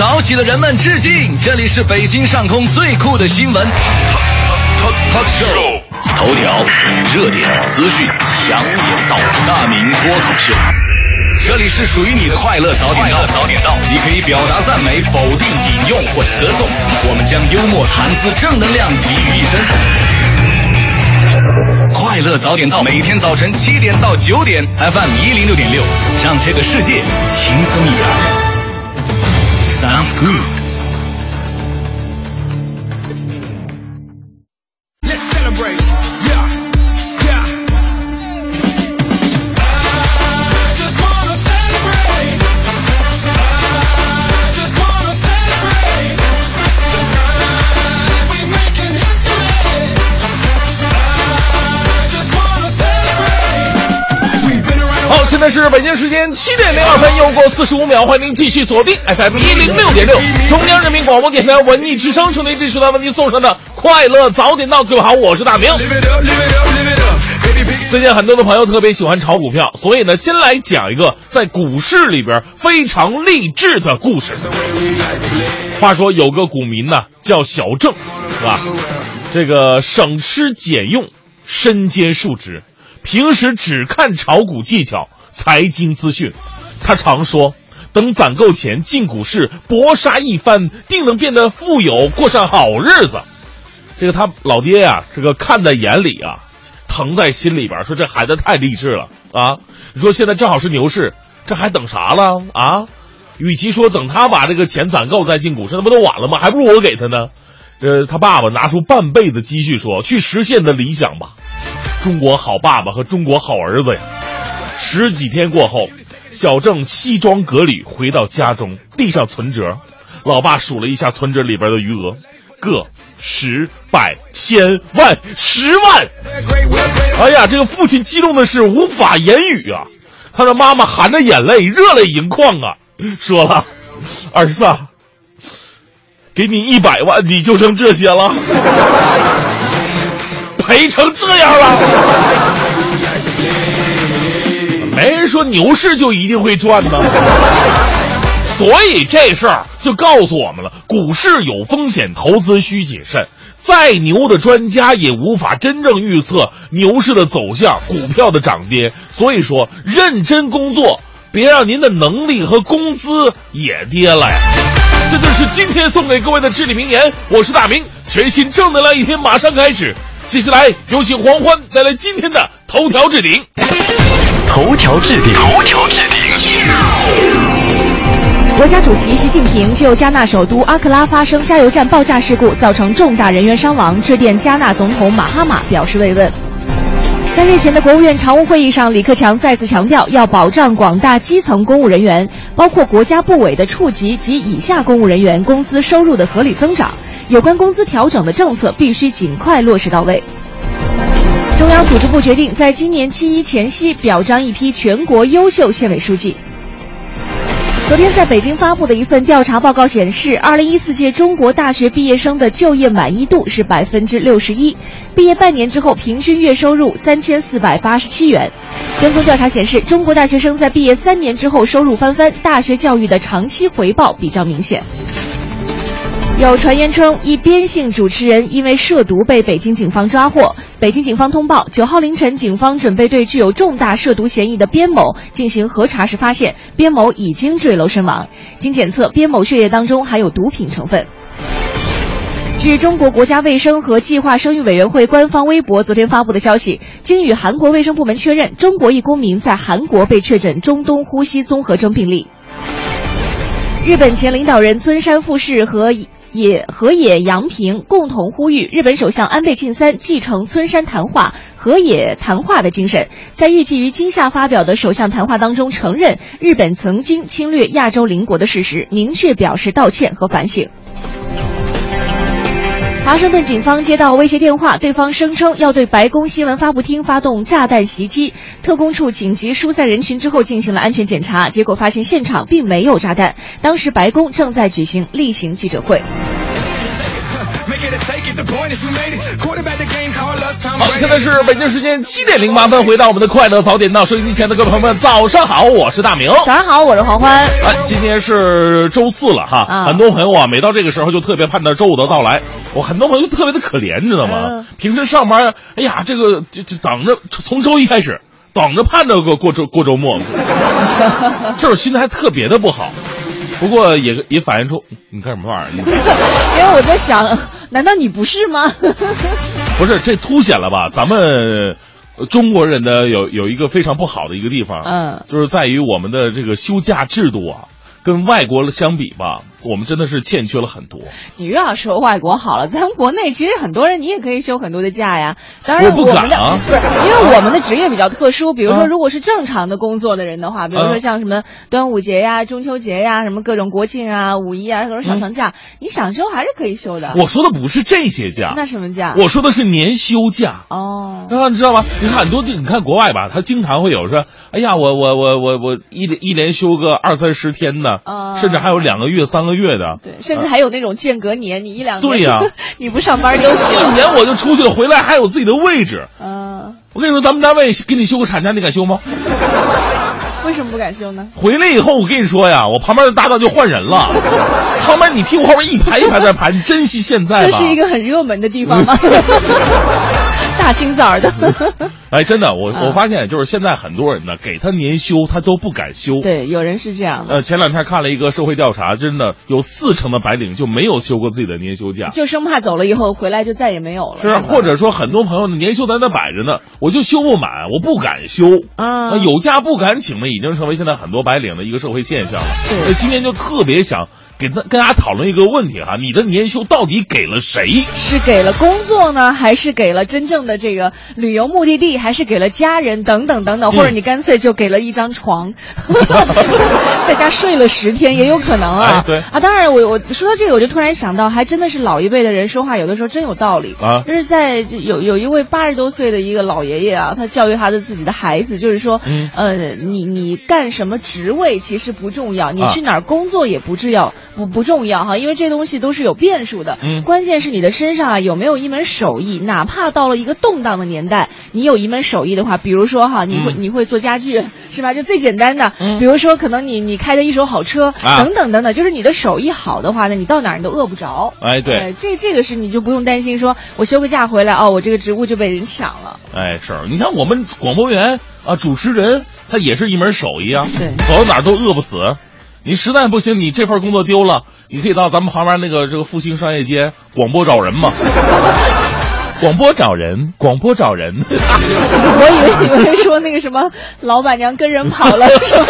早起的人们致敬！这里是北京上空最酷的新闻 show，头条、热点、资讯、强眼道，大明脱口秀。这里是属于你的快乐早点到，早点到，你可以表达赞美、否定、引用或者歌颂，我们将幽默、谈资、正能量集于一身。快乐早点到，每天早晨七点到九点，FM 一零六点六，让这个世界轻松一点。South good. 现在是北京时间七点零二分，又过四十五秒，欢迎您继续锁定 FM 一零六点六，中央人民广播电台文艺之声，兄弟这时段为您送上的快乐早点到。各位好，我是大明。最近很多的朋友特别喜欢炒股票，所以呢，先来讲一个在股市里边非常励志的故事。话说有个股民呢叫小郑，是吧？这个省吃俭用，身兼数职，平时只看炒股技巧、财经资讯。他常说，等攒够钱进股市搏杀一番，定能变得富有，过上好日子。这个他老爹呀、这个看在眼里啊，疼在心里边，说这孩子太励志了啊！你说现在正好是牛市，这还等啥了啊？与其说等他把这个钱攒够再进股市，那不都晚了吗？还不如我给他呢。呃，他爸爸拿出半辈子积蓄说：“去实现的理想吧，中国好爸爸和中国好儿子呀！”十几天过后，小郑西装革履回到家中，递上存折。老爸数了一下存折里边的余额，个、十、百、千、万、十万。哎呀，这个父亲激动的是无法言语啊！他的妈妈含着眼泪，热泪盈眶啊，说了：“儿子，给你一百万，你就剩这些了，赔成这样了。说牛市就一定会赚呢。”所以这事儿就告诉我们了，股市有风险，投资需谨慎。再牛的专家也无法真正预测牛市的走向、股票的涨跌。所以说，认真工作，别让您的能力和工资也跌了呀。这就是今天送给各位的至理名言。我是大明，全新正能量一天马上开始。接下来有请黄欢带来今天的头条置顶。头条置顶，头条置顶。国家主席习近平就加纳首都阿克拉发生加油站爆炸事故造成重大人员伤亡，致电加纳总统马哈马表示慰问。在日前的国务院常务会议上，李克强再次强调，要保障广大基层公务人员，包括国家部委的处级及以下公务人员工资收入的合理增长。有关工资调整的政策必须尽快落实到位。中央组织部决定，在今年七一前夕表彰一批全国优秀县委书记。昨天在北京发布的一份调查报告显示，二零一四届中国大学毕业生的就业满意度是百分之六十一，毕业半年之后平均月收入三千四百八十七元。跟踪调查显示，中国大学生在毕业三年之后收入翻番，大学教育的长期回报比较明显。有传言称，一边姓主持人因为涉毒被北京警方抓获。北京警方通报，九号凌晨，警方准备对具有重大涉毒嫌疑的边某进行核查时，发现边某已经坠楼身亡。经检测，边某血液当中含有毒品成分。据中国国家卫生和计划生育委员会官方微博昨天发布的消息，经与韩国卫生部门确认，中国一公民在韩国被确诊中东呼吸综合征病例。日本前领导人村山富市和也河野洋平共同呼吁日本首相安倍晋三继承村山谈话、河野谈话的精神，在预计于今夏发表的首相谈话当中承认日本曾经侵略亚洲邻国的事实，明确表示道歉和反省。华盛顿警方接到威胁电话，对方声称要对白宫新闻发布厅发动炸弹袭击。特工处紧急疏散人群之后进行了安全检查，结果发现现场并没有炸弹。当时白宫正在举行例行记者会。好，现在是北京时间七点零八分，回到我们的快乐早点到收音机前的各位朋友们，早上好，我是大明。早上好，我是黄欢。哎，今天是周四了哈，啊很多朋友啊，每到这个时候就特别盼着周五的到来。我很多朋友特别的可怜，你知道吗？嗯平时上班，哎呀，这个就就等着从周一开始等着盼着过过周过周末，这种心态特别的不好。不过也也反映出你干什么玩意儿？你 因为我在想，难道你不是吗？不是这凸显了吧？咱们呃中国人的有有一个非常不好的一个地方，嗯就是在于我们的这个休假制度啊，跟外国相比吧，我们真的是欠缺了很多。你又要说外国好了，咱们国内其实很多人你也可以休很多的假呀。当然我不们的敢啊不是因为我们的职业比较特殊，比如说啊如果是正常的工作的人的话，比如说啊像什么端午节呀、中秋节呀、什么各种国庆啊、五一啊，各种小长假，你想休还是可以休的。我说的不是这些假，那什么假？我说的是年休假。哦，啊，你知道吗？你看很多地，你看国外吧，他经常会有说，哎呀，我我我我我一连一连休个二三十天呢，啊甚至还有两个月、三个月的。对，甚至还有那种间隔年，你一两年对呀 你不上班都一行。年我就出去了，回来还有自己的位置。嗯，我跟你说，咱们单位给你休个产假，你敢休吗？为什么不敢休呢？回来以后，我跟你说呀，我旁边的搭档就换人了，旁边你屁股后面一排一排在排，你珍惜现在吧。这是一个很热门的地方吗？大清早的。哎，真的，我嗯我发现就是现在很多人呢，给他年休他都不敢休。对，有人是这样的，呃，前两天看了一个社会调查，真的有四成的白领就没有休过自己的年休假。就生怕走了以后回来就再也没有了。是，或者说很多朋友的年休在那摆着呢，我就休不满，我不敢休。啊呃有假不敢请呢，已经成为现在很多白领的一个社会现象了。对呃今天就特别想给大跟大家讨论一个问题哈，你的年休到底给了谁？是给了工作呢，还是给了真正的这个旅游目的地，还是给了家人等等等等，嗯或者你干脆就给了一张床，在家睡了十天也有可能啊。哎对啊，当然我我说到这个，我就突然想到，还真的是老一辈的人说话有的时候真有道理啊就是在有有一位八十多岁的一个老爷爷啊，他教育他的自己的孩子，就是说，嗯呃，你你干什么职位其实不重要，你啊去哪儿工作也不重要，不不重要哈，因为这东西都是有变数的。嗯关键是你的身上啊有没有一门手艺，哪怕到了一个动荡的年代，你有一门手艺的话，比如说哈，你会、嗯你会做家具是吧？就最简单的，嗯比如说可能你你开的一手好车、啊等等等等，就是你的手艺好的话呢，你到哪儿你都饿不着。哎，对，哎这这个是你就不用担心说，我休个假回来哦，我这个职务就被人抢了。哎，是你看我们广播员啊，主持人他也是一门手艺啊，对走到哪儿都饿不死。你实在不行，你这份工作丢了，你可以到咱们旁边那个这个复兴商业街广播找人嘛。广播找人，广播找人。我以为你们会说那个什么老板娘跟人跑了，是吗？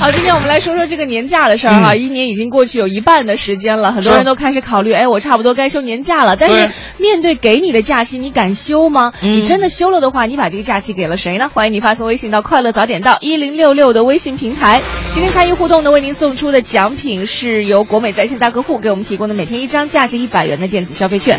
好，今天我们来说说这个年假的事儿哈。嗯一年已经过去有一半的时间了，很多人都开始考虑，哎，我差不多该休年假了。但是面对给你的假期，你敢休吗？嗯你真的休了的话，你把这个假期给了谁呢？欢迎你发送微信到“快乐早点到”一零六六的微信平台。今天参与互动的，为您送出的奖品是由国美在线大客户给我们提供的每天一张价值一百元的电子消费券。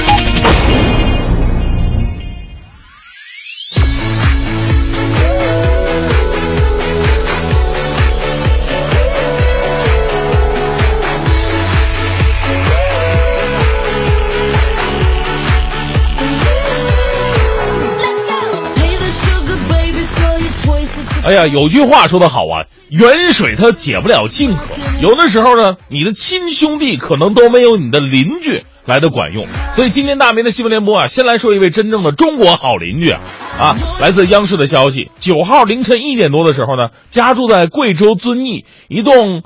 哎呀，有句话说得好啊，远水它解不了近渴。有的时候呢，你的亲兄弟可能都没有你的邻居来的管用。所以今天大明的新闻联播啊，先来说一位真正的中国好邻居啊啊！来自央视的消息，九号凌晨一点多的时候呢，家住在贵州遵义一栋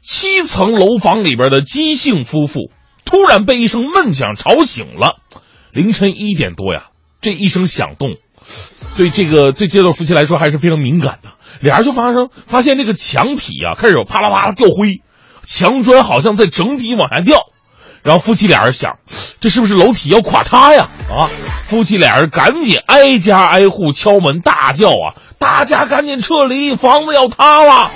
七层楼房里边的姬姓夫妇，突然被一声闷响吵醒了。凌晨一点多呀，这一声响动。对这个对这对夫妻来说还是非常敏感的。俩人就发生发现这个墙体啊开始有啪啦啪啦掉灰，墙砖好像在整体往下掉。然后夫妻俩人想，这是不是楼体要垮塌呀？啊！夫妻俩人赶紧挨家挨户敲门大叫啊！大家赶紧撤离，房子要塌了！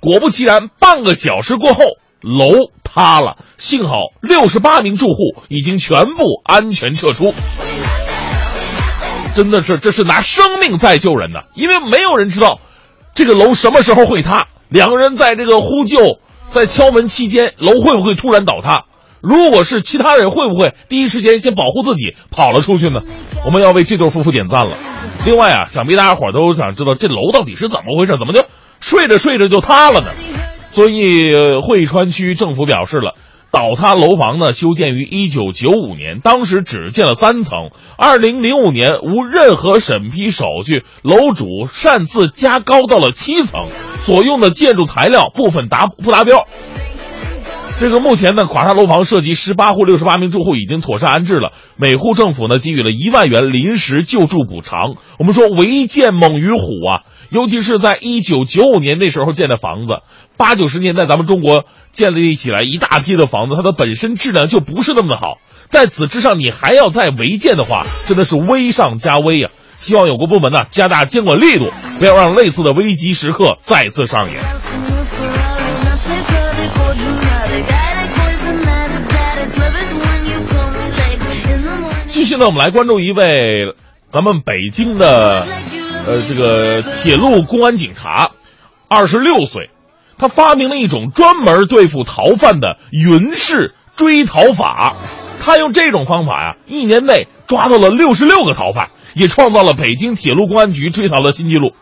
果不其然，半个小时过后，楼塌了，幸好六十八名住户已经全部安全撤出。真的是，这是拿生命在救人的，因为没有人知道这个楼什么时候会塌。两个人在这个呼救、在敲门期间，楼会不会突然倒塌？如果是其他人，会不会第一时间先保护自己跑了出去呢？我们要为这对夫妇点赞了。另外啊，想必大家伙都想知道这楼到底是怎么回事，怎么就睡着睡着就塌了呢？所以汇川区政府表示了。倒塌楼房呢，修建于一九九五年，当时只建了三层。二零零五年无任何审批手续，楼主擅自加高到了七层，所用的建筑材料部分达不达标。这个目前呢，垮塌楼房涉及十八户六十八名住户已经妥善安置了，每户政府呢给予了一万元临时救助补偿。我们说违建猛于虎啊，尤其是在一九九五年那时候建的房子，八九十年代咱们中国建立起来一大批的房子，它的本身质量就不是那么的好，在此之上你还要再违建的话，真的是危上加危啊！希望有关部门呢加大监管力度，不要让类似的危机时刻再次上演。继续呢，我们来关注一位咱们北京的呃这个铁路公安警察，二十六岁，他发明了一种专门对付逃犯的云式追逃法。他用这种方法呀，一年内抓到了六十六个逃犯，也创造了北京铁路公安局追逃的新纪录。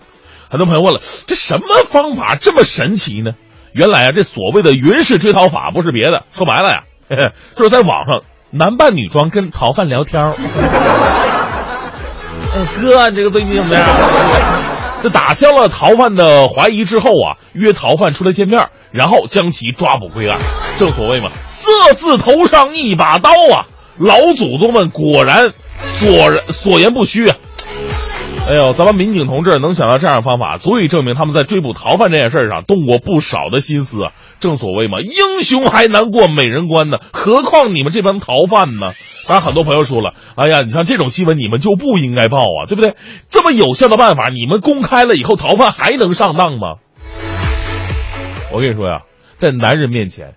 很多朋友问了，这什么方法这么神奇呢？原来啊，这所谓的云式追逃法不是别的，说白了呀，嘿 嘿就是在网上男扮女装跟逃犯聊天儿。嗯，哥，你这个最近怎么样？这打消了逃犯的怀疑之后啊，约逃犯出来见面，然后将其抓捕归案。正所谓嘛，色字头上一把刀啊！老祖宗们果然果然所言不虚啊！哎呦，咱们民警同志能想到这样的方法，足以证明他们在追捕逃犯这件事上动过不少的心思啊。正所谓嘛，英雄还难过美人关呢，何况你们这帮逃犯呢？当然，很多朋友说了，哎呀，你像这种新闻，你们就不应该报啊，对不对？这么有效的办法，你们公开了以后，逃犯还能上当吗？我跟你说呀，在男人面前，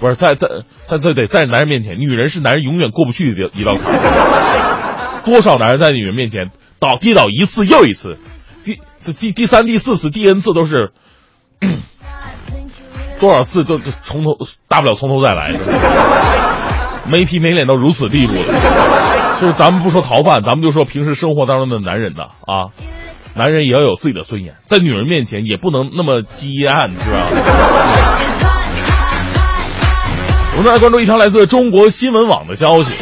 不是在在在在对，在男人面前，女人是男人永远过不去的一道坎。多少男人在女人面前倒跌倒一次又一次，第这第第三、第四次、第 N 次都是，多少次都都从头，大不了从头再来。没皮没脸到如此地步的，就是咱们不说逃犯，咱们就说平时生活当中的男人呐啊，男人也要有自己的尊严，在女人面前也不能那么激暗，是吧？我们再来关注一条来自中国新闻网的消息，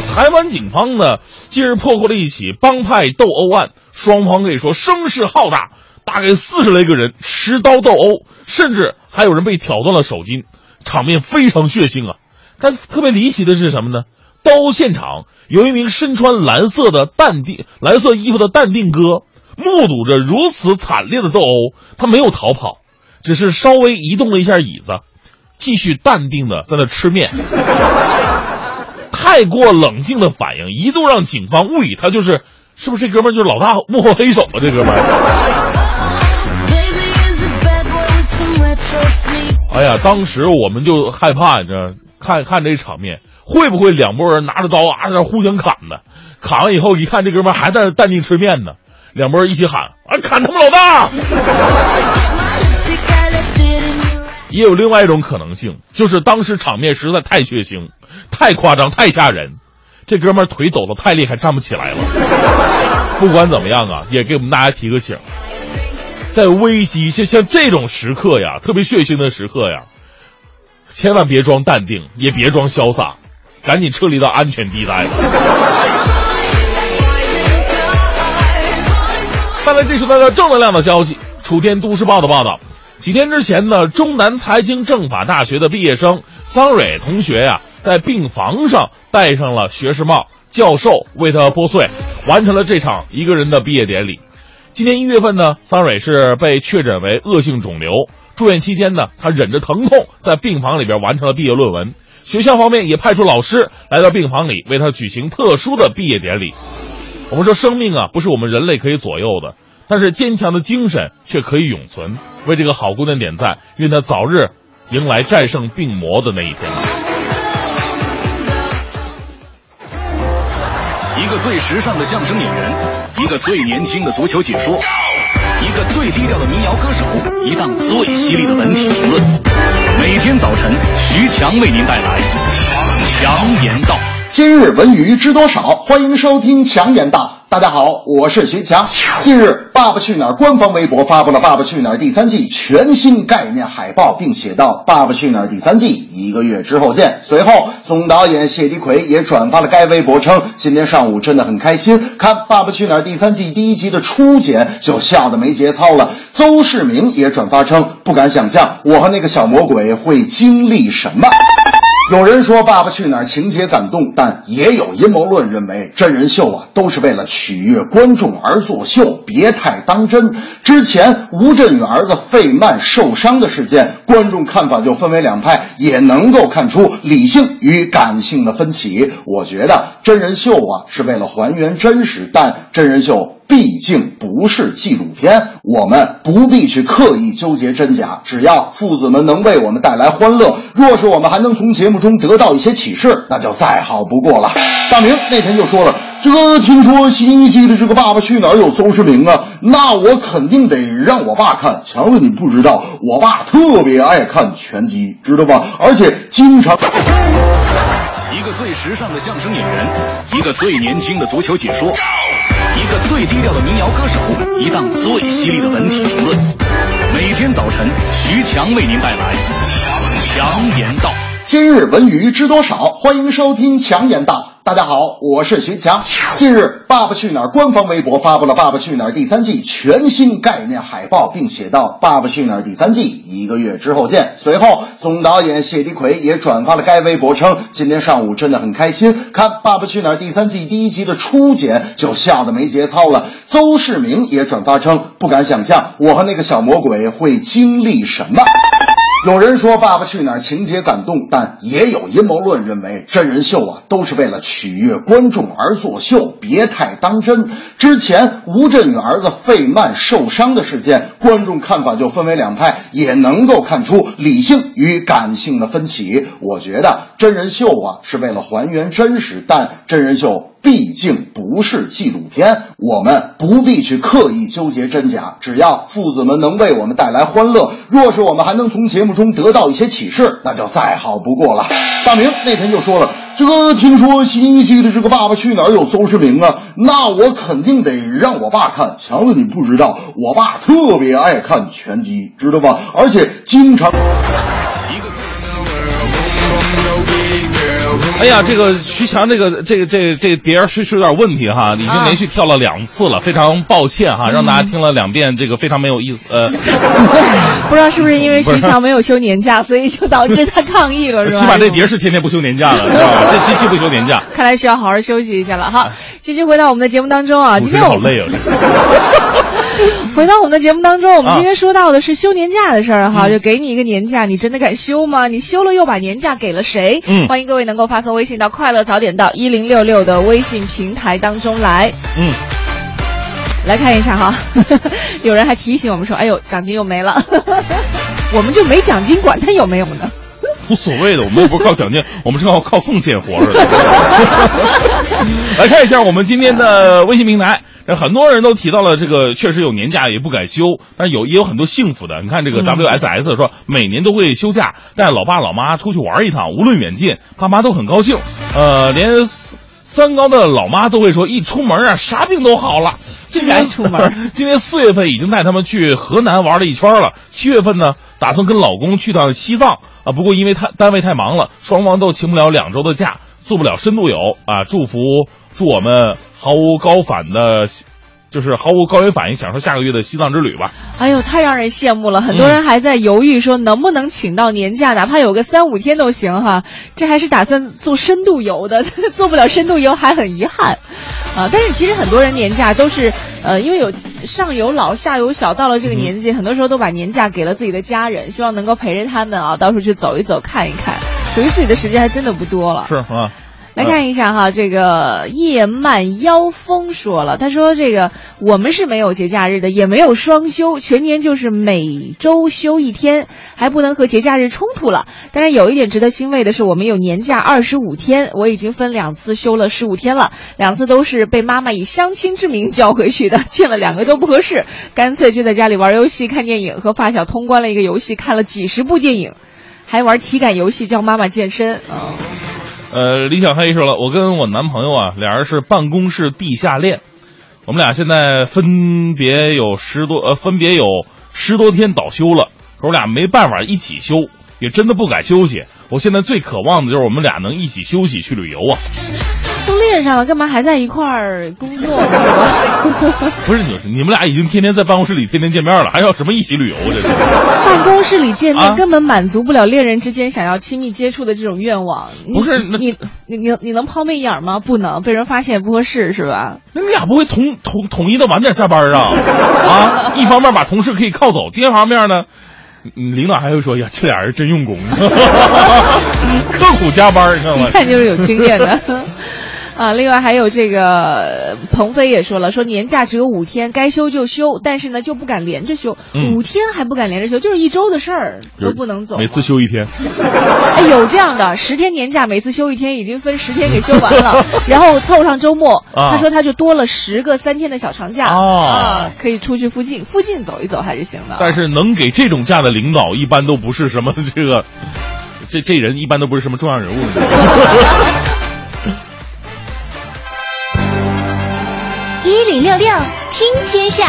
台湾警方呢近日破获了一起帮派斗殴案，双方可以说声势浩大，大概四十来个人持刀斗殴，甚至还有人被挑断了手筋，场面非常血腥啊。但特别离奇的是什么呢？斗殴现场有一名身穿蓝色的淡定蓝色衣服的淡定哥，目睹着如此惨烈的斗殴，他没有逃跑，只是稍微移动了一下椅子，继续淡定的在那吃面。太过冷静的反应，一度让警方误以他就是是不是这哥们儿就是老大幕后黑手啊？这哥们儿。哎呀，当时我们就害怕，你知道，看看这场面，会不会两拨人拿着刀啊在那互相砍呢？砍完以后一看，这哥们儿还在那淡定吃面呢，两拨人一起喊：“啊，砍他们老大！”也有另外一种可能性，就是当时场面实在太血腥、太夸张、太吓人，这哥们儿腿抖得太厉害，站不起来了。不管怎么样啊，也给我们大家提个醒。在危机，就像这种时刻呀，特别血腥的时刻呀，千万别装淡定，也别装潇洒，赶紧撤离到安全地带吧。再来，这是大家正能量的消息。楚天都市报的报道，几天之前呢，中南财经政法大学的毕业生桑蕊同学呀，在病房上戴上了学士帽，教授为他拨穗，完成了这场一个人的毕业典礼。今年一月份呢，桑蕊是被确诊为恶性肿瘤，住院期间呢，他忍着疼痛在病房里边完成了毕业论文。学校方面也派出老师来到病房里为他举行特殊的毕业典礼。我们说，生命啊，不是我们人类可以左右的，但是坚强的精神却可以永存。为这个好姑娘点赞，愿她早日迎来战胜病魔的那一天。一个最时尚的相声演员，一个最年轻的足球解说，一个最低调的民谣歌手，一档最犀利的文体评论。每天早晨，徐强为您带来强言道。今日文娱知多少？欢迎收听强言道。大家好，我是徐强。近日，《爸爸去哪儿》官方微博发布了《爸爸去哪儿》第三季全新概念海报，并写道：“爸爸去哪儿第三季一个月之后见。”随后，总导演谢迪奎也转发了该微博，称今天上午真的很开心，看《爸爸去哪儿》第三季第一集的初剪就笑得没节操了。邹市明也转发称：“不敢想象我和那个小魔鬼会经历什么。”有人说《爸爸去哪儿》情节感动，但也有阴谋论认为真人秀啊都是为了取悦观众而作秀，别太当真。之前吴镇宇儿子费曼受伤的事件，观众看法就分为两派，也能够看出理性与感性的分歧。我觉得真人秀啊是为了还原真实，但真人秀。毕竟不是纪录片，我们不必去刻意纠结真假，只要父子们能为我们带来欢乐，若是我们还能从节目中得到一些启示，那就再好不过了。大明那天就说了，这个听说新一季的这个《爸爸去哪儿》有邹市明啊，那我肯定得让我爸看。强子你不知道，我爸特别爱看拳击，知道吧？而且经常。一个最时尚的相声演员，一个最年轻的足球解说，一个最低调的民谣歌手，一档最犀利的文体评论。每天早晨，徐强为您带来强强言道。今日文娱知多少？欢迎收听强言道。大家好，我是徐强。近日，《爸爸去哪儿》官方微博发布了《爸爸去哪儿》第三季全新概念海报，并写道：“爸爸去哪儿第三季一个月之后见。”随后，总导演谢迪奎也转发了该微博，称今天上午真的很开心，看《爸爸去哪儿》第三季第一集的初剪就笑得没节操了。邹市明也转发称：“不敢想象我和那个小魔鬼会经历什么。”有人说《爸爸去哪儿》情节感动，但也有阴谋论认为真人秀啊都是为了取悦观众而作秀，别太当真。之前吴镇宇儿子费曼受伤的事件，观众看法就分为两派，也能够看出理性与感性的分歧。我觉得真人秀啊是为了还原真实，但真人秀。毕竟不是纪录片，我们不必去刻意纠结真假，只要父子们能为我们带来欢乐，若是我们还能从节目中得到一些启示，那就再好不过了。大明那天就说了，这个听说新一季的这个《爸爸去哪儿》有邹市明啊，那我肯定得让我爸看。强子你不知道，我爸特别爱看拳击，知道吧？而且经常。哎呀，这个徐强，这个这个这这碟儿是是有点问题哈，已经连续跳了两次了，非常抱歉哈，让大家听了两遍，这个非常没有意思。呃，不知道是不是因为徐强没有休年假，所以就导致他抗议了，是吧？起码这碟是天天不休年假了，知道吧？这机器不休年假，看来需要好好休息一下了哈。继续回到我们的节目当中啊，今天我好累啊！回到我们的节目当中，我们今天说到的是休年假的事儿哈，就给你一个年假，你真的敢休吗？你休了又把年假给了谁？嗯欢迎各位能够发送微信到“快乐早点到一零六六”的微信平台当中来。嗯，来看一下哈，有人还提醒我们说：“哎呦，奖金又没了。”我们就没奖金，管他有没有呢？无所谓的，我们又不是靠奖金，我们是靠靠奉献活着的。来看一下我们今天的微信平台，呃很多人都提到了这个，确实有年假也不敢休，但有也有很多幸福的。你看这个嗯 WSS 说，每年都会休假，带老爸老妈出去玩一趟，无论远近，爸妈都很高兴。呃，连三高的老妈都会说，一出门啊，啥病都好了。今年一出门，今年四月份已经带他们去河南玩了一圈了。七月份呢，打算跟老公去趟西藏啊。不过因为太单位太忙了，双方都请不了两周的假，做不了深度游啊。祝福祝我们毫无高反的，就是毫无高原反应，享受下个月的西藏之旅吧。哎呦，太让人羡慕了！很多人还在犹豫说能不能请到年假，哪怕有个三五天都行哈。这还是打算做深度游的，做不了深度游还很遗憾，啊！但是其实很多人年假都是，呃，因为有上有老下有小，到了这个年纪，很多时候都把年假给了自己的家人，希望能够陪着他们啊，到处去走一走看一看。属于自己的时间还真的不多了。是啊，来看一下哈，这个叶漫妖风说了，他说这个我们是没有节假日的，也没有双休，全年就是每周休一天，还不能和节假日冲突了。当然有一点值得欣慰的是，我们有年假二十五天，我已经分两次休了十五天了，两次都是被妈妈以相亲之名叫回去的，见了两个都不合适，干脆就在家里玩游戏、看电影，和发小通关了一个游戏，看了几十部电影，还玩体感游戏教妈妈健身啊。呃，李小黑说了，我跟我男朋友啊，俩人是办公室地下恋，我们俩现在分别有十多呃，分别有十多天倒休了，可我俩没办法一起休，也真的不敢休息。我现在最渴望的就是我们俩能一起休息去旅游啊！都恋上了，干嘛还在一块儿工作呢？不是你，你们俩已经天天在办公室里天天见面了，还要什么一起旅游？这是办公室里见面啊根本满足不了恋人之间想要亲密接触的这种愿望。不是你你你你能抛媚眼吗？不能，被人发现不合适是吧？那你俩不会统统统一的晚点下班啊？啊，一方面把同事可以靠走，第二方面呢，嗯领导还会说呀，这俩人真用功，刻苦加班，你知道吗一？看就是有经验的。啊，另外还有这个鹏飞也说了，说年假只有五天，该休就休，但是呢就不敢连着休，嗯五天还不敢连着休，就是一周的事儿都不能走。每次休一天，哎，有这样的，十天年假，每次休一天，已经分十天给休完了，然后凑上周末，啊他说他就多了十个三天的小长假哦啊，可以出去附近附近走一走还是行的。但是能给这种假的领导，一般都不是什么这个，这这人一般都不是什么重要人物。六听天下，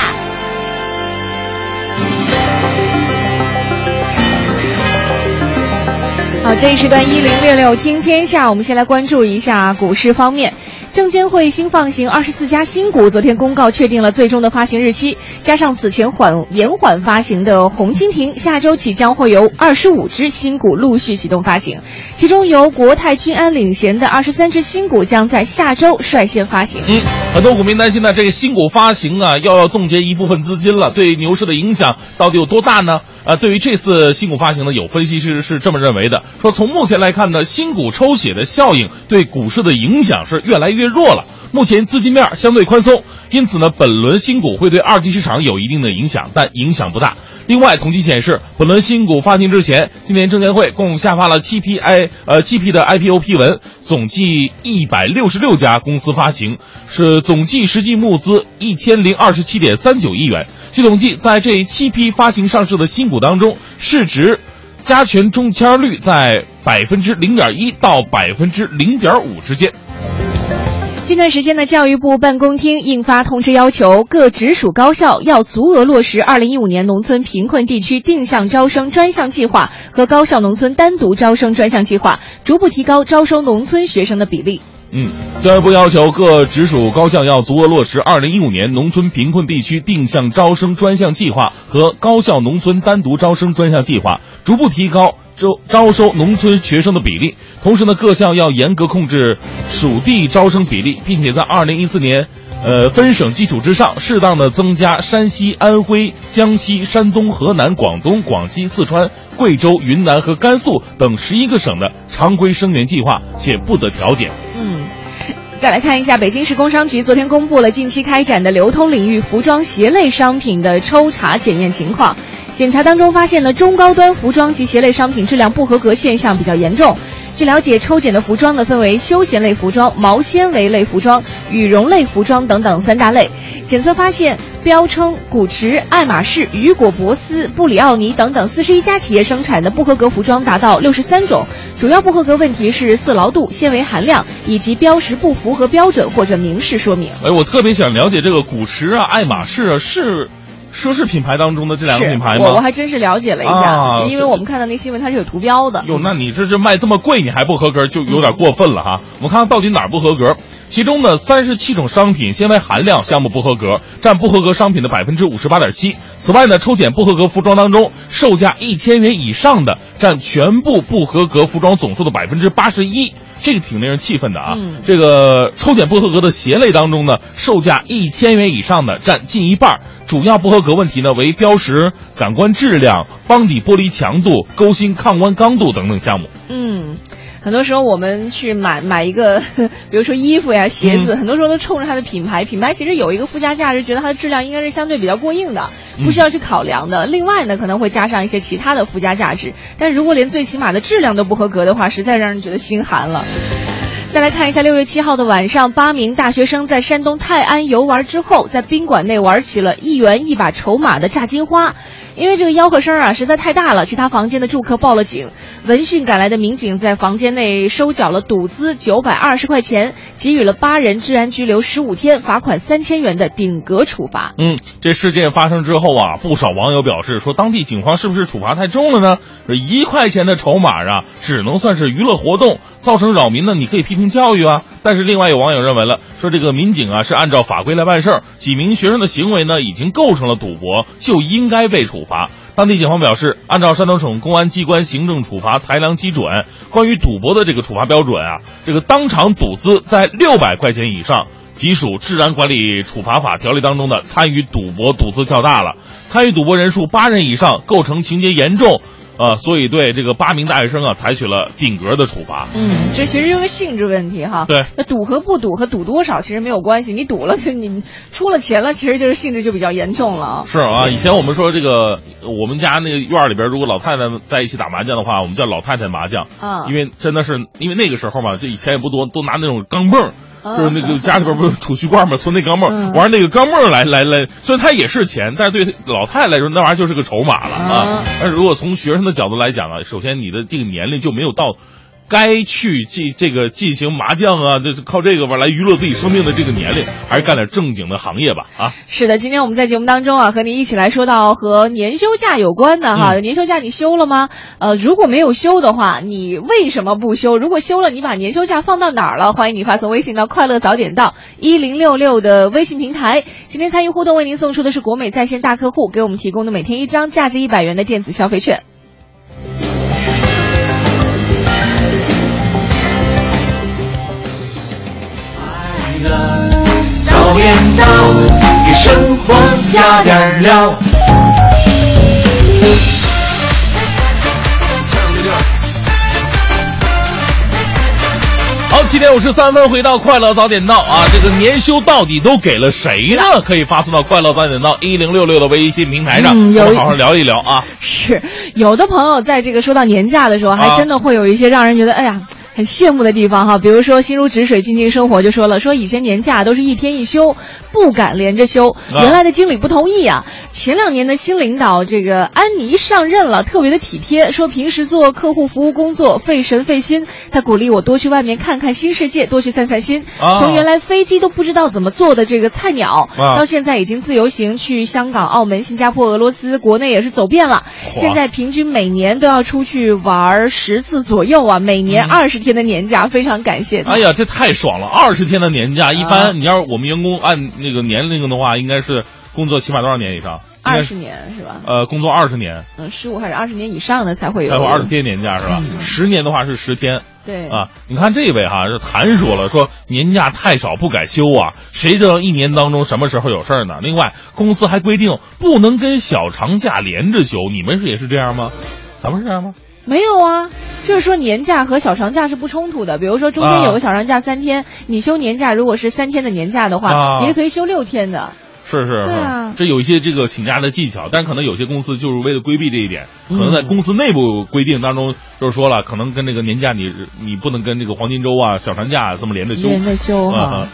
好，这一时段一零六六听天下，我们先来关注一下股市方面。证监会新放行二十四家新股，昨天公告确定了最终的发行日期，加上此前缓延缓发行的红蜻蜓，下周起将会有二十五只新股陆续启动发行，其中由国泰君安领衔的二十三只新股将在下周率先发行。嗯，很多股民担心呢，这个新股发行啊，要要冻结一部分资金了，对牛市的影响到底有多大呢？呃，对于这次新股发行呢，有分析师是这么认为的，说从目前来看呢，新股抽血的效应对股市的影响是越来越弱了。目前资金面相对宽松，因此呢，本轮新股会对二级市场有一定的影响，但影响不大。另外，统计显示，本轮新股发行之前，今年证监会共下发了七批 I 呃七批的 IPO 批文，总计一百六十六家公司发行，是总计实际募资一千零二十七点三九亿元。据统计，在这七批发行上市的新股当中，市值加权中签率在百分之零点一到百分之零点五之间。近段时间呢，教育部办公厅印发通知，要求各直属高校要足额落实二零一五年农村贫困地区定向招生专项计划和高校农村单独招生专项计划，逐步提高招收农村学生的比例。嗯，教育部要求各直属高校要足额落实二零一五年农村贫困地区定向招生专项计划和高校农村单独招生专项计划，逐步提高招招收农村学生的比例。同时呢，各校要严格控制属地招生比例，并且在二零一四年。呃，分省基础之上，适当的增加山西、安徽、江西、山东、河南、广东、广西、四川、贵州、云南和甘肃等十一个省的常规生源计划，且不得调减。嗯。再来看一下，北京市工商局昨天公布了近期开展的流通领域服装鞋类商品的抽查检验情况。检查当中发现呢，中高端服装及鞋类商品质量不合格现象比较严重。据了解，抽检的服装呢分为休闲类服装、毛纤维类服装、羽绒类服装等等三大类。检测发现，标称古驰、爱马仕、雨果博斯、布里奥尼等等四十一家企业生产的不合格服装达到六十三种，主要不合格问题是色牢度、纤维含量以及标识不符合标准或者明示说明。哎，我特别想了解这个古驰啊、爱马仕啊，是奢侈品牌当中的这两个品牌我我？还真是了解了一下，啊因为我们看到那新闻它是有图标的。哟，那你这是卖这么贵，你还不合格，就有点过分了哈。我们看看到底哪儿不合格。其中呢，三十七种商品纤维含量项目不合格，占不合格商品的百分之五十八点七。此外呢，抽检不合格服装当中，售价一千元以上的占全部不合格服装总数的百分之八十一。这个挺令人气愤的啊！嗯这个抽检不合格的鞋类当中呢，售价一千元以上的占近一半，主要不合格问题呢为标识、感官质量、帮底玻璃强度、勾心抗弯刚度等等项目。嗯，很多时候我们去买买一个，比如说衣服呀、鞋子，嗯很多时候都冲着它的品牌，品牌其实有一个附加价值，觉得它的质量应该是相对比较过硬的，不需要去考量的。另外呢，可能会加上一些其他的附加价值，但如果连最起码的质量都不合格的话，实在让人觉得心寒了。再来看一下六月七号的晚上，八名大学生在山东泰安游玩之后，在宾馆内玩起了一元一把筹码的炸金花。因为这个吆喝声啊实在太大了，其他房间的住客报了警。闻讯赶来的民警在房间内收缴了赌资九百二十块钱，给予了八人治安拘留十五天、罚款三千元的顶格处罚。嗯，这事件发生之后啊，不少网友表示说，当地警方是不是处罚太重了呢？一块钱的筹码啊，只能算是娱乐活动，造成扰民呢，你可以批评教育啊。但是另外有网友认为了，说这个民警啊是按照法规来办事儿，几名学生的行为呢已经构成了赌博，就应该被处罚。当地警方表示，按照山东省公安机关行政处罚裁量基准，关于赌博的这个处罚标准啊，这个当场赌资在六百块钱以上。即属《治安管理处罚法》条例当中的参与赌博赌资较大了，参与赌博人数八人以上，构成情节严重，呃，所以对这个八名大学生啊采取了顶格的处罚。嗯，这其实因为性质问题哈。对，那赌和不赌和赌多少其实没有关系，你赌了就你出了钱了，其实就是性质就比较严重了啊。是啊，以前我们说这个，我们家那个院儿里边，如果老太太在一起打麻将的话，我们叫老太太麻将，啊因为真的是因为那个时候嘛，就以前也不多，都拿那种钢镚儿。啊就是那个家里边不是储蓄罐嘛，存那钢镚玩那个钢镚儿来来来，虽然它也是钱，但是对老太太来说，那玩意儿就是个筹码了啊啊。但是如果从学生的角度来讲啊，首先你的这个年龄就没有到。该去进这个进行麻将啊，这是靠这个吧来娱乐自己生命的这个年龄，还是干点正经的行业吧啊！是的，今天我们在节目当中啊，和您一起来说到和年休假有关的哈。年休假你休了吗？呃，如果没有休的话，你为什么不休？如果休了，你把年休假放到哪儿了？欢迎你发送微信到“快乐早点到”一零六六的微信平台。今天参与互动，为您送出的是国美在线大客户给我们提供的每天一张价值一百元的电子消费券。到，给生活加点料。好，七点五十三分，回到快乐早点到啊！这个年休到底都给了谁呢？可以发送到快乐早点到一零六六的微信平台上，嗯有我们好好聊一聊啊。是有的朋友在这个说到年假的时候，还啊真的会有一些让人觉得哎呀。很羡慕的地方哈，比如说心如止水、静静生活就说了，说以前年假都是一天一休，不敢连着休。啊原来的经理不同意啊。前两年的新领导这个安妮上任了，特别的体贴，说平时做客户服务工作费神费心，他鼓励我多去外面看看新世界，多去散散心。啊从原来飞机都不知道怎么坐的这个菜鸟，啊到现在已经自由行去香港、澳门、新加坡、俄罗斯，国内也是走遍了。现在平均每年都要出去玩十次左右啊，每年二十天的年假，非常感谢哎呀，这太爽了！二十天的年假，一啊般你要是我们员工按那个年龄的话，应该是工作起码多少年以上？二十年是吧？呃，工作二十年嗯，十五还是二十年以上的才会有。才有二十天年假是吧？十年的话是十天。对啊，你看这位哈，这谭说了，说年假太少不改休啊，谁知道一年当中什么时候有事儿呢？另外，公司还规定不能跟小长假连着休，你们是也是这样吗？咱们是这样吗？没有啊，就是说年假和小长假是不冲突的。比如说中间有个小长假三天，你休年假，如果是三天的年假的话，啊。你是可以休六天的。是是是，这有一些这个请假的技巧，但可能有些公司就是为了规避这一点，可嗯。能在公司内部规定当中就是说了，可能跟这个年假你你不能跟这个黄金周啊、小长假这么连着休。连着休哈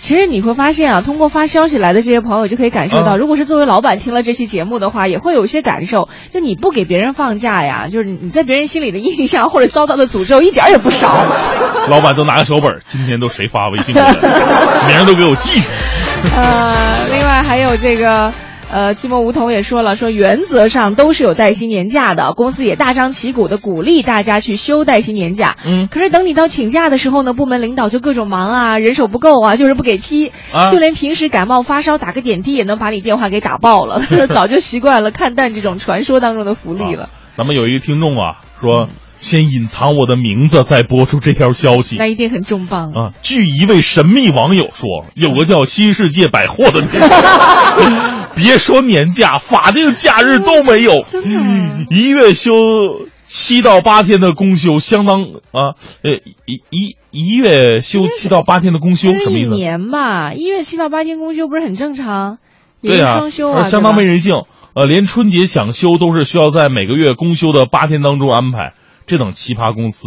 其实你会发现啊，通过发消息来的这些朋友就可以感受到，嗯如果是作为老板听了这期节目的话，也会有一些感受。就你不给别人放假呀，就是你在别人心里的印象或者遭到的诅咒一点儿也不少。老板都拿个小本儿，今天都谁发微信 名儿都给我记住。呃，另外还有这个。呃，寂寞梧桐也说了，说原则上都是有带薪年假的，公司也大张旗鼓的鼓励大家去休带薪年假。嗯可是等你到请假的时候呢，部门领导就各种忙啊，人手不够啊，就是不给批，啊就连平时感冒发烧打个点滴也能把你电话给打爆了，早就习惯了看淡这种传说当中的福利了。啊咱们有一个听众啊说，先隐藏我的名字，再播出这条消息。那一定很重磅。啊，据一位神秘网友说，有个叫新世界百货的 别说年假，法定假日都没有，一月休七到八天的公休相当啊，呃，一一一月休七到八天的公休什么意思？一年吧，一月七到八天公休不是很正常？也对啊，双休啊，相当没人性。呃，连春节想休都是需要在每个月公休的八天当中安排，这等奇葩公司，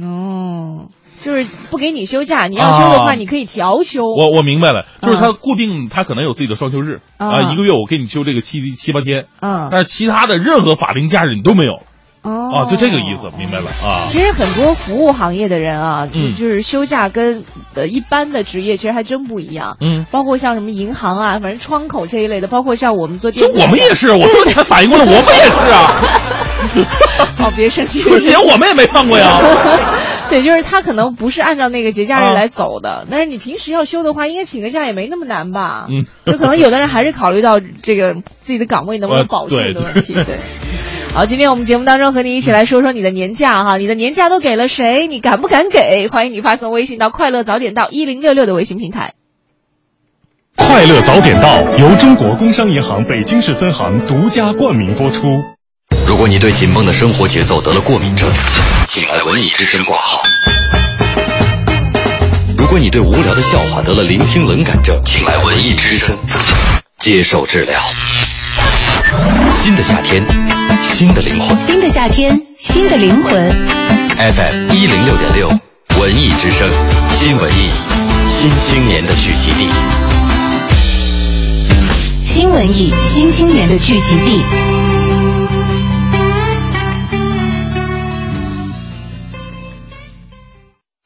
哦，就是不给你休假，你要休的话，啊你可以调休。我我明白了，就是他啊固定，他可能有自己的双休日啊一个月我给你休这个七七八天，嗯。但是其他的任何法定假日你都没有。哦。啊，就这个意思，明白了啊。其实很多服务行业的人啊，嗯。就就是休假跟呃一般的职业其实还真不一样。嗯，包括像什么银行啊，反正窗口这一类的，包括像我们做我们也是，我说你还反应过来，我们也是啊。哦，别生气，不是连我们也没放过呀。对，就是他可能不是按照那个节假啊日来走的，但是你平时要休的话，应该请个假也没那么难吧？嗯就可能有的人还是考虑到这个自己的岗位能不能呃保住对的问题。对。好，今天我们节目当中和你一起来说说你的年假哈，你的年假都给了谁？你敢不敢给？欢迎你发送微信到“快乐早点到一零六六”的微信平台。快乐早点到由中国工商银行北京市分行独家冠名播出。如果你对紧绷的生活节奏得了过敏症，请来文艺之声挂号。如果你对无聊的笑话得了聆听冷感症，请来文艺之声接受治疗。新的夏天，新的灵魂。新的夏天，新的灵魂。FM 一零六点六，文艺之声，新文艺，新青年的聚集地。新文艺新青年的聚集地。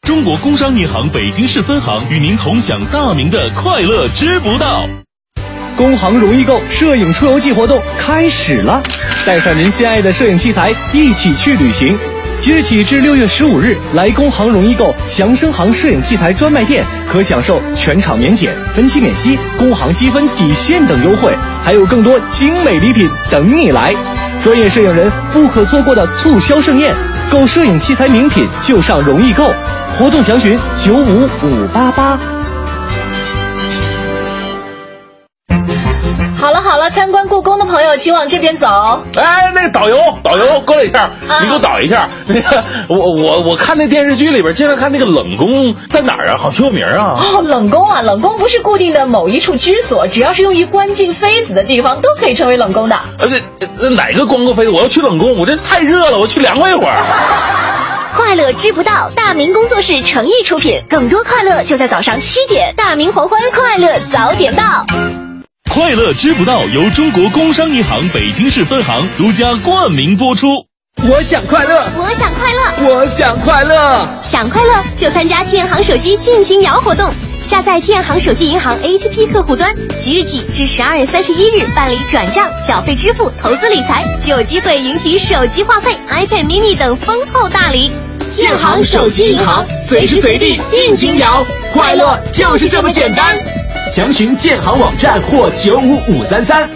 中国工商银行北京市分行与您同享大明的快乐知不道。工行容易购摄影出游季活动开始了，带上您心爱的摄影器材，一起去旅行。即日起至六月十五日，来工行容易购祥生行摄影器材专卖店，可享受全场免检、分期免息、工行积分抵现等优惠，还有更多精美礼品等你来。专业摄影人不可错过的促销盛宴，购摄影器材名品就上容易购，活动详询九五五八八。好了好了，参观故宫的朋友请往这边走。哎，那个导游，导游过来一下，啊你给我导一下。那个，我我我看那电视剧里边经常看那个冷宫在哪儿啊？好挺有名啊。哦，冷宫啊，冷宫不是固定的某一处居所，只要是用于关进妃子的地方，都可以称为冷宫的。呃，这这哪个光过妃子？我要去冷宫，我这太热了，我去凉快一会儿。快乐知不道，大明工作室诚意出品，更多快乐就在早上七点，大明黄昏快乐早点到。快乐知不道由中国工商银行北京市分行独家冠名播出。我想快乐，我想快乐，我想快乐。想快乐就参加建行手机进行摇活动，下载建行手机银行 APP 客户端，即日起至十二月三十一日办理转账、缴费支付、投资理财，就有机会赢取手机话费、iPad mini 等丰厚大礼。建行手机银行，随时随地尽情摇，快乐就是这么简单。详询建行网站或九五五三三。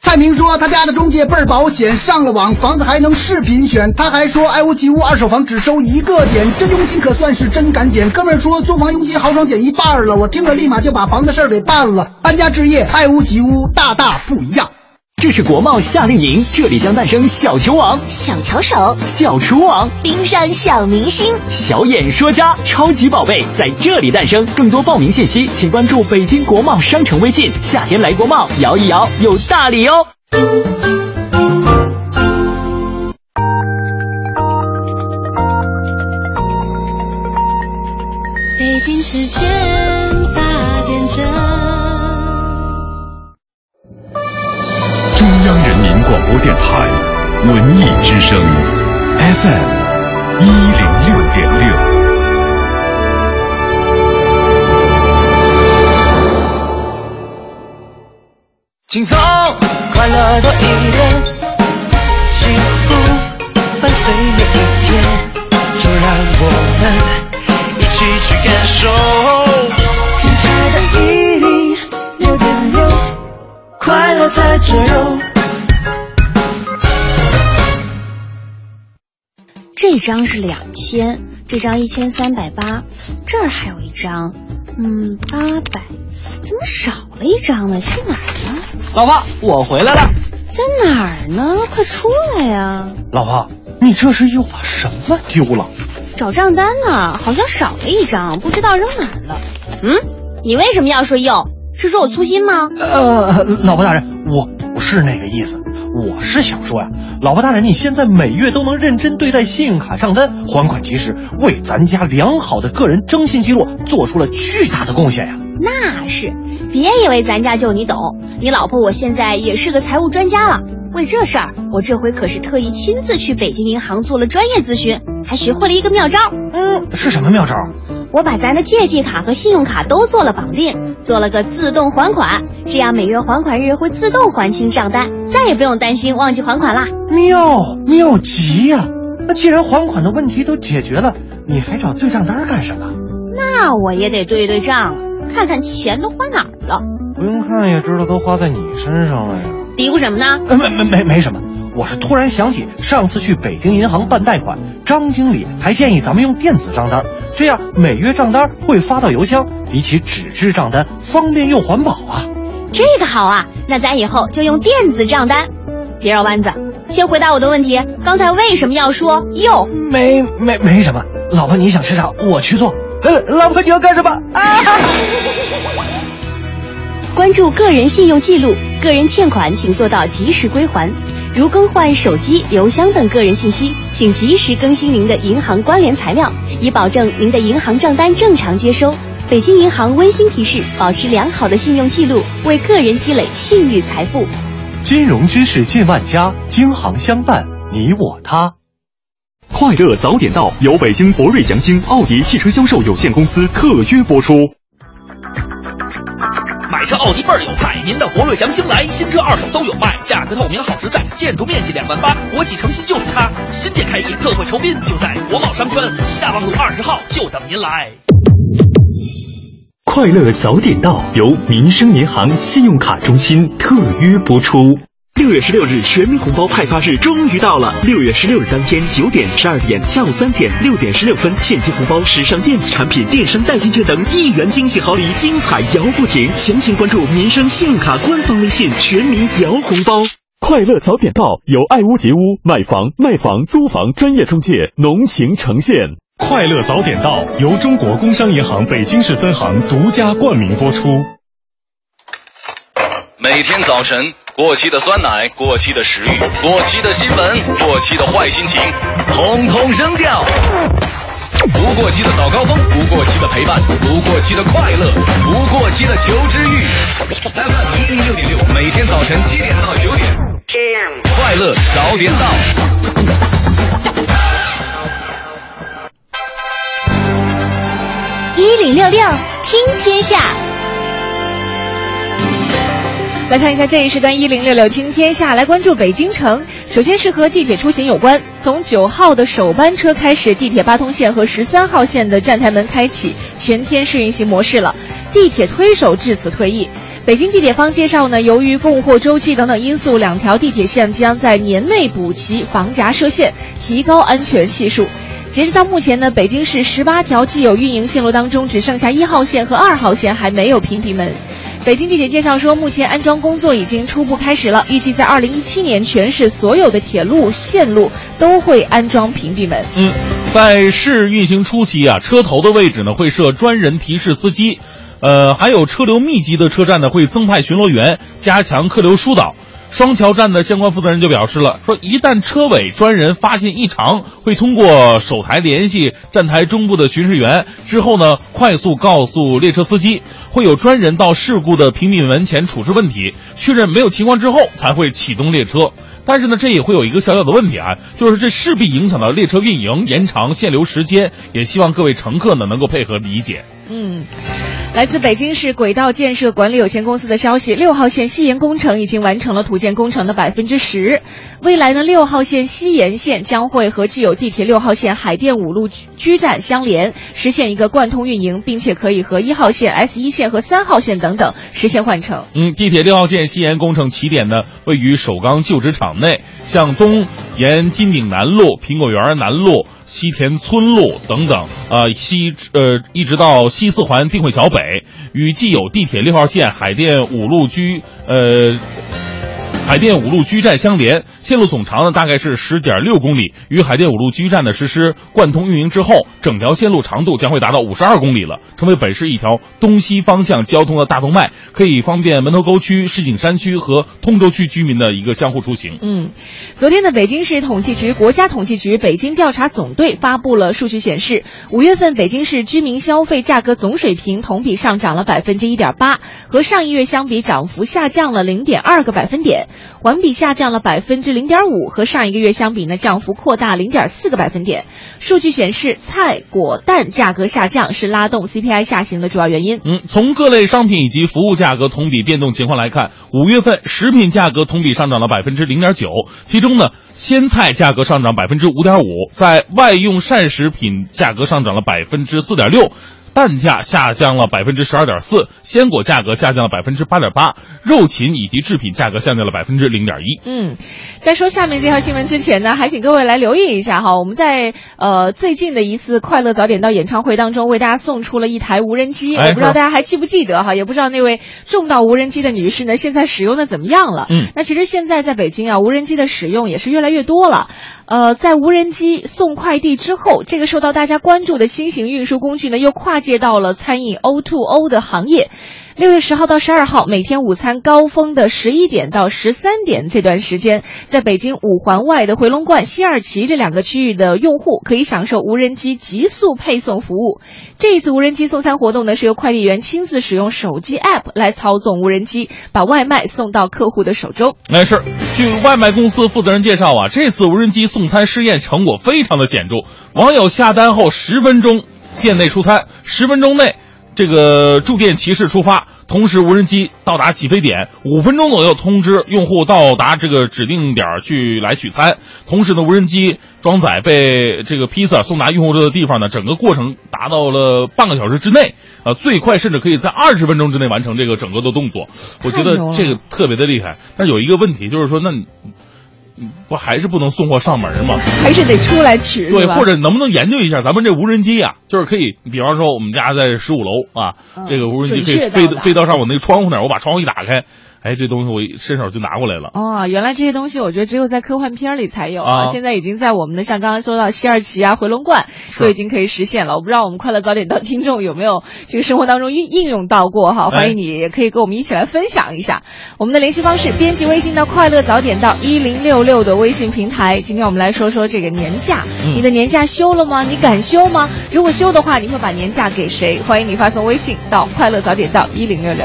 蔡明说他家的中介倍儿保险，上了网房子还能视频选。他还说爱屋及乌二手房只收一个点，这佣金可算是真敢减。哥们儿说租房佣金豪爽减一半了，我听了立马就把房子事儿给办了。搬家置业爱屋及乌，大大不一样。这是国贸夏令营，这里将诞生小球王、小巧手，小厨王、冰上小明星，小演说家，超级宝贝在这里诞生。更多报名信息，请关注北京国贸商城微信。夏天来国贸，摇一摇有大礼哦。北京时间八点整。播电台文艺之声 FM 一零六点六。轻松快乐多一点，这张是两千，这张一千三百八，这儿还有一张，嗯，八百，怎么少了一张呢？去哪儿了？老婆，我回来了。在哪儿呢？快出来呀！老婆，你这是又把什么丢了？找账单呢，好像少了一张，不知道扔哪儿了。嗯，你为什么要说又？是说我粗心吗？呃，老婆大人，我不是那个意思，我是想说呀，老婆大人，你现在每月都能认真对待信用卡账单，还款及时，为咱家良好的个人征信记录做出了巨大的贡献呀。那是，别以为咱家就你懂，你老婆我现在也是个财务专家了。为这事儿，我这回可是特意亲自去北京银行做了专业咨询，还学会了一个妙招。嗯，是什么妙招？我把咱的借记卡和信用卡都做了绑定，做了个自动还款，这样每月还款日会自动还清账单，再也不用担心忘记还款啦。妙妙极呀！那既然还款的问题都解决了，你还找对账单干什么？那我也得对对账，看看钱都花哪儿了。不用看也知道都花在你身上了呀。嘀咕什么呢？呃，没没没没什么，我是突然想起上次去北京银行办贷款，张经理还建议咱们用电子账单，这样每月账单会发到邮箱，比起纸质账单方便又环保啊。这个好啊，那咱以后就用电子账单。别绕弯子，先回答我的问题，刚才为什么要说又？没没没什么，老婆你想吃啥我去做。呃，老婆你要干什么啊？关注个人信用记录，个人欠款请做到及时归还。如更换手机、邮箱等个人信息，请及时更新您的银行关联材料，以保证您的银行账单正常接收。北京银行温馨提示：保持良好的信用记录，为个人积累信誉财富。金融知识进万家，京行相伴，你我他。快乐早点到，由北京博瑞祥兴奥迪汽车销售有限公司特约播出。买车奥迪倍儿有派，您的博瑞祥星来，新车二手都有卖，价格透明好实在，建筑面积两万八，国企诚信就是它。新店开业，特惠酬宾，就在国贸商圈西大望路二十号，就等您来。快乐早点到，由民生银行信用卡中心特约播出。六月十六日，全民红包派发日终于到了。六月十六日当天九点、十二点、下午三点、六点十六分，现金红包、时尚电子产品、电商代金券等一元惊喜好礼，精彩摇不停。详情关注民生信用卡官方微信“全民摇红包”。快乐早点到，由爱屋及乌买房、卖房、租房专业中介浓情呈现。快乐早点到，由中国工商银行北京市分行独家冠名播出。每天早晨，过期的酸奶、过期的食欲、过期的新闻、过期的坏心情，统统扔掉。不过期的早高峰，不过期的陪伴，不过期的快乐，不过期的求知欲。FM 一零六点六，每天早晨七点到九点，快乐早点到。一零六六听天下，来看一下这一时段一零六六听天下，来关注北京城。首先是和地铁出行有关，从九号的首班车开始，地铁八通线和十三号线的站台门开启全天试运行模式了。地铁推手至此退役。北京地铁方介绍呢，由于供货周期等等因素，两条地铁线将在年内补齐防夹设线，提高安全系数。截止到目前呢，北京市十八条既有运营线路当中，只剩下一号线和二号线还没有屏蔽门。北京地铁介绍说，目前安装工作已经初步开始了，预计在二零一七年，全市所有的铁路线路都会安装屏蔽门。嗯，在试运行初期啊，车头的位置呢会设专人提示司机，呃，还有车流密集的车站呢会增派巡逻员，加强客流疏导。双桥站的相关负责人就表示了，说一旦车尾专人发现异常，会通过手台联系站台中部的巡视员，之后呢，快速告诉列车司机，会有专人到事故的屏蔽门前处置问题，确认没有情况之后才会启动列车。但是呢，这也会有一个小小的问题啊，就是这势必影响到列车运营，延长限流时间。也希望各位乘客呢能够配合理解。嗯，来自北京市轨道建设管理有限公司的消息，六号线西延工程已经完成了土建工程的百分之十。未来呢，六号线西延线将会和既有地铁六号线海淀五路居站相连，实现一个贯通运营，并且可以和一号线、S 一线和三号线等等实现换乘。嗯，地铁六号线西延工程起点呢位于首钢旧址场内，向东沿金鼎南路、苹果园南路。西田村路等等，呃，西呃一直到西四环定慧桥北，与既有地铁六号线海淀五路居呃海淀五路居站相连，线路总长呢大概是十点六公里。与海淀五路居站的实施贯通运营之后，整条线路长度将会达到五十二公里了，成为本市一条东西方向交通的大动脉，可以方便门头沟区、石景山区和通州区居民的一个相互出行。嗯，昨天的北京市统计局国家统计局北京调查总队发布了数据显示，五月份北京市居民消费价格总水平同比上涨了百分之一点八，和上一月相比涨幅下降了零点二个百分点，环比下降了百分之零点五，和上一个月相比呢降幅扩大零点四个百分点。数据显示，菜果蛋价格下降是拉动 CPI 下行的主要原因。嗯，从各类商品以及服务价格同比变动情况来看，五月份食品价格同比上涨了百分之零点九，其中呢，鲜菜价格上涨百分之五点五，在外用膳食品价格上涨了百分之四点六。蛋价下降了百分之十二点四，鲜果价格下降了百分之八点八，肉禽以及制品价格下降了百分之零点一。嗯，在说下面这条新闻之前呢，还请各位来留意一下哈，我们在呃最近的一次快乐早点到演唱会当中，为大家送出了一台无人机，哎我不知道大家还记不记得哈，也不知道那位种到无人机的女士呢，现在使用的怎么样了？嗯，那其实现在在北京啊，无人机的使用也是越来越多了。呃，在无人机送快递之后，这个受到大家关注的新型运输工具呢，又跨界到了餐饮 O to O 的行业。六月十号到十二号，每天午餐高峰的十一点到十三点这段时间，在北京五环外的回龙观、西二旗这两个区域的用户可以享受无人机极速配送服务。这一次无人机送餐活动呢，是由快递员亲自使用手机 App 来操纵无人机，把外卖送到客户的手中。哎，是，据外卖公司负责人介绍啊，这次无人机送餐试验成果非常的显著。网友下单后十分钟店内出餐，十分钟内这个驻店骑士出发，同时无人机到达起飞点，五分钟左右通知用户到达这个指定点儿去来取餐。同时呢，无人机装载被这个披萨送达用户的地方呢，整个过程达到了半个小时之内。呃，最快甚至可以在二十分钟之内完成这个整个的动作，我觉得这个特别的厉害。但有一个问题就是说，那你嗯不还是不能送货上门吗？还是得出来取，对，吧或者能不能研究一下咱们这无人机啊、就是可以，比方说我们家在十五楼啊，嗯这个无人机可以飞飞到上我那个窗户那儿，我把窗户一打开，哎，这东西我一伸手就拿过来了。哦，原来这些东西我觉得只有在科幻片儿里才有啊！啊现在已经在我们的像刚刚说到西二旗啊、回龙观都已经可以实现了。我不知道我们快乐早点到听众有没有这个生活当中应应用到过哈？哎欢迎你也可以跟我们一起来分享一下。我们的联系方式：编辑微信到快乐早点到一零六六的微信平台。今天我们来说说这个年假，嗯你的年假休了吗？你敢休吗？如果休的话，你会把年假给谁？欢迎你发送微信到快乐早点到一零六六。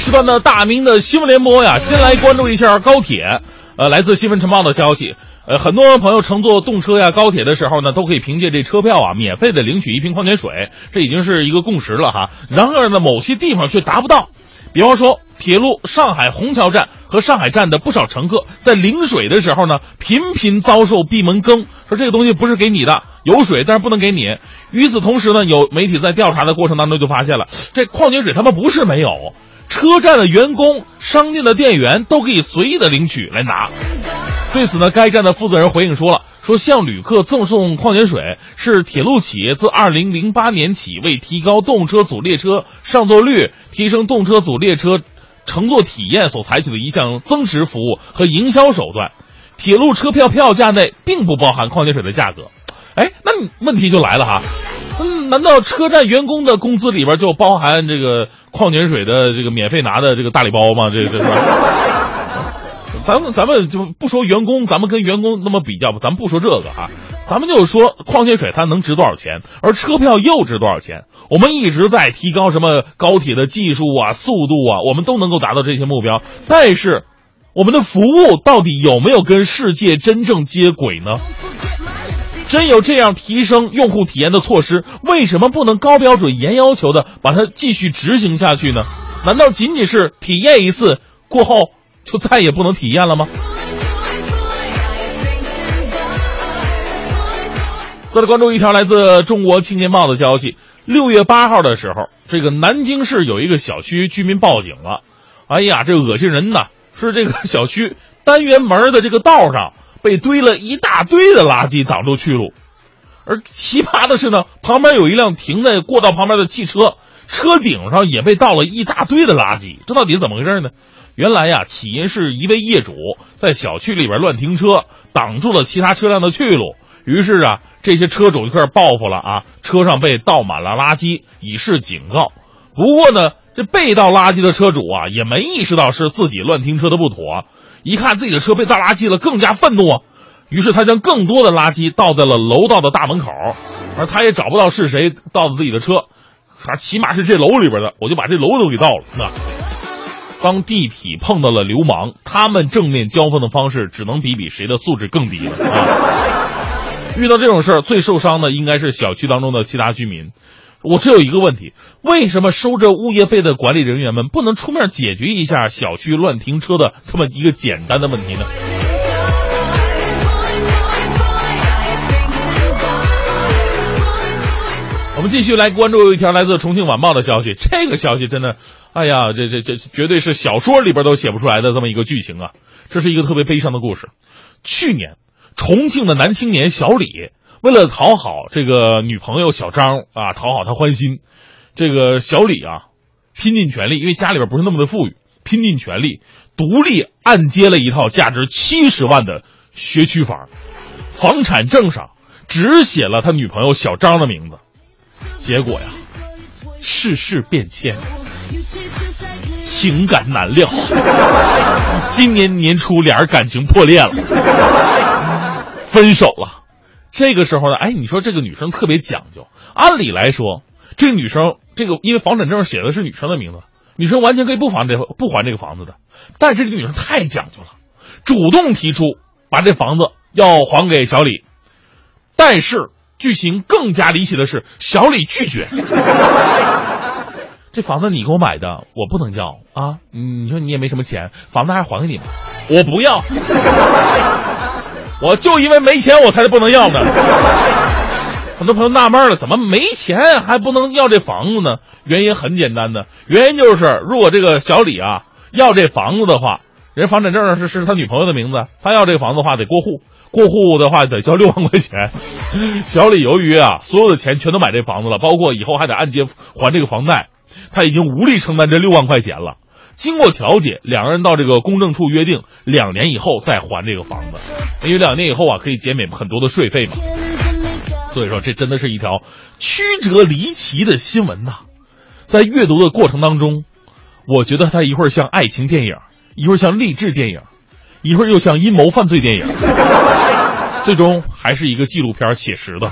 时段的大明的新闻联播呀，先来关注一下高铁。呃，来自新闻晨报的消息，呃，很多朋友乘坐动车呀、高铁的时候呢，都可以凭借这车票啊，免费的领取一瓶矿泉水，这已经是一个共识了哈。然而呢，某些地方却达不到，比方说铁路上海虹桥站和上海站的不少乘客在领水的时候呢，频频遭受闭门羹，说这个东西不是给你的，有水但是不能给你。与此同时呢，有媒体在调查的过程当中就发现了，这矿泉水他们不是没有。车站的员工、商店的店员都可以随意的领取来拿。对此呢，该站的负责人回应说了，说向旅客赠送矿泉水是铁路企业自2008年起为提高动车组列车上座率、提升动车组列车乘坐体验所采取的一项增值服务和营销手段。铁路车票票价内并不包含矿泉水的价格。哎，那问题就来了哈，嗯，难道车站员工的工资里边就包含这个矿泉水的这个免费拿的这个大礼包吗？这这是？咱们咱们就不说员工，咱们跟员工那么比较吧，咱们不说这个啊，咱们就说矿泉水它能值多少钱，而车票又值多少钱？我们一直在提高什么高铁的技术啊、速度啊，我们都能够达到这些目标，但是我们的服务到底有没有跟世界真正接轨呢？真有这样提升用户体验的措施，为什么不能高标准、严要求的把它继续执行下去呢？难道仅仅是体验一次过后就再也不能体验了吗？再来关注一条来自《中国青年报》的消息：六月八号的时候，这个南京市有一个小区居民报警了，哎呀，这恶心人呐！是这个小区单元门的这个道上被堆了一大堆的垃圾挡住去路，而奇葩的是呢，旁边有一辆停在过道旁边的汽车，车顶上也被倒了一大堆的垃圾，这到底是怎么回事呢？原来呀，起因是一位业主在小区里边乱停车，挡住了其他车辆的去路。于是啊，这些车主就开始报复了啊，车上被倒满了垃圾，以示警告。不过呢，这被倒垃圾的车主啊，也没意识到是自己乱停车的不妥，一看自己的车被倒垃圾了，更加愤怒啊。于是他将更多的垃圾倒在了楼道的大门口，而他也找不到是谁倒的自己的车，啊，起码是这楼里边的，我就把这楼都给倒了。那当地痞碰到了流氓，他们正面交锋的方式只能比比谁的素质更低了啊。遇到这种事儿，最受伤的应该是小区当中的其他居民。我只有一个问题：为什么收着物业费的管理人员们不能出面解决一下小区乱停车的这么一个简单的问题呢？我们继续来关注一条来自重庆晚报的消息。这个消息真的，哎呀，这这这绝对是小说里边都写不出来的这么一个剧情啊！这是一个特别悲伤的故事。去年。重庆的男青年小李为了讨好这个女朋友小张啊，讨好她欢心，这个小李啊，拼尽全力，因为家里边不是那么的富裕，拼尽全力独立按揭了一套价值七十万的学区房，房产证上只写了他女朋友小张的名字。结果呀，世事变迁，情感难料，今年年初俩人感情破裂了。分手了，这个时候呢，哎，你说这个女生特别讲究。按理来说，这个女生，这个因为房产证写的是女生的名字，女生完全可以不还这不还这个房子的。但是这个女生太讲究了，主动提出把这房子要还给小李。但是剧情更加离奇的是，小李拒绝。这房子你给我买的，我不能要啊！你说你也没什么钱，房子还是还给你吧，我不要。我就因为没钱，我才不能要呢。很多朋友纳闷了，怎么没钱还不能要这房子呢？原因很简单的，原因就是，如果这个小李啊要这房子的话，人房产证是是他女朋友的名字，他要这房子的话得过户，过户的话得交六万块钱。小李由于啊所有的钱全都买这房子了，包括以后还得按揭还这个房贷，他已经无力承担这六万块钱了。经过调解，两个人到这个公证处约定，两年以后再还这个房子，因为两年以后啊可以减免很多的税费嘛。所以说，这真的是一条曲折离奇的新闻呐。在阅读的过程当中，我觉得它一会儿像爱情电影，一会儿像励志电影，一会儿又像阴谋犯罪电影，最终还是一个纪录片写实的。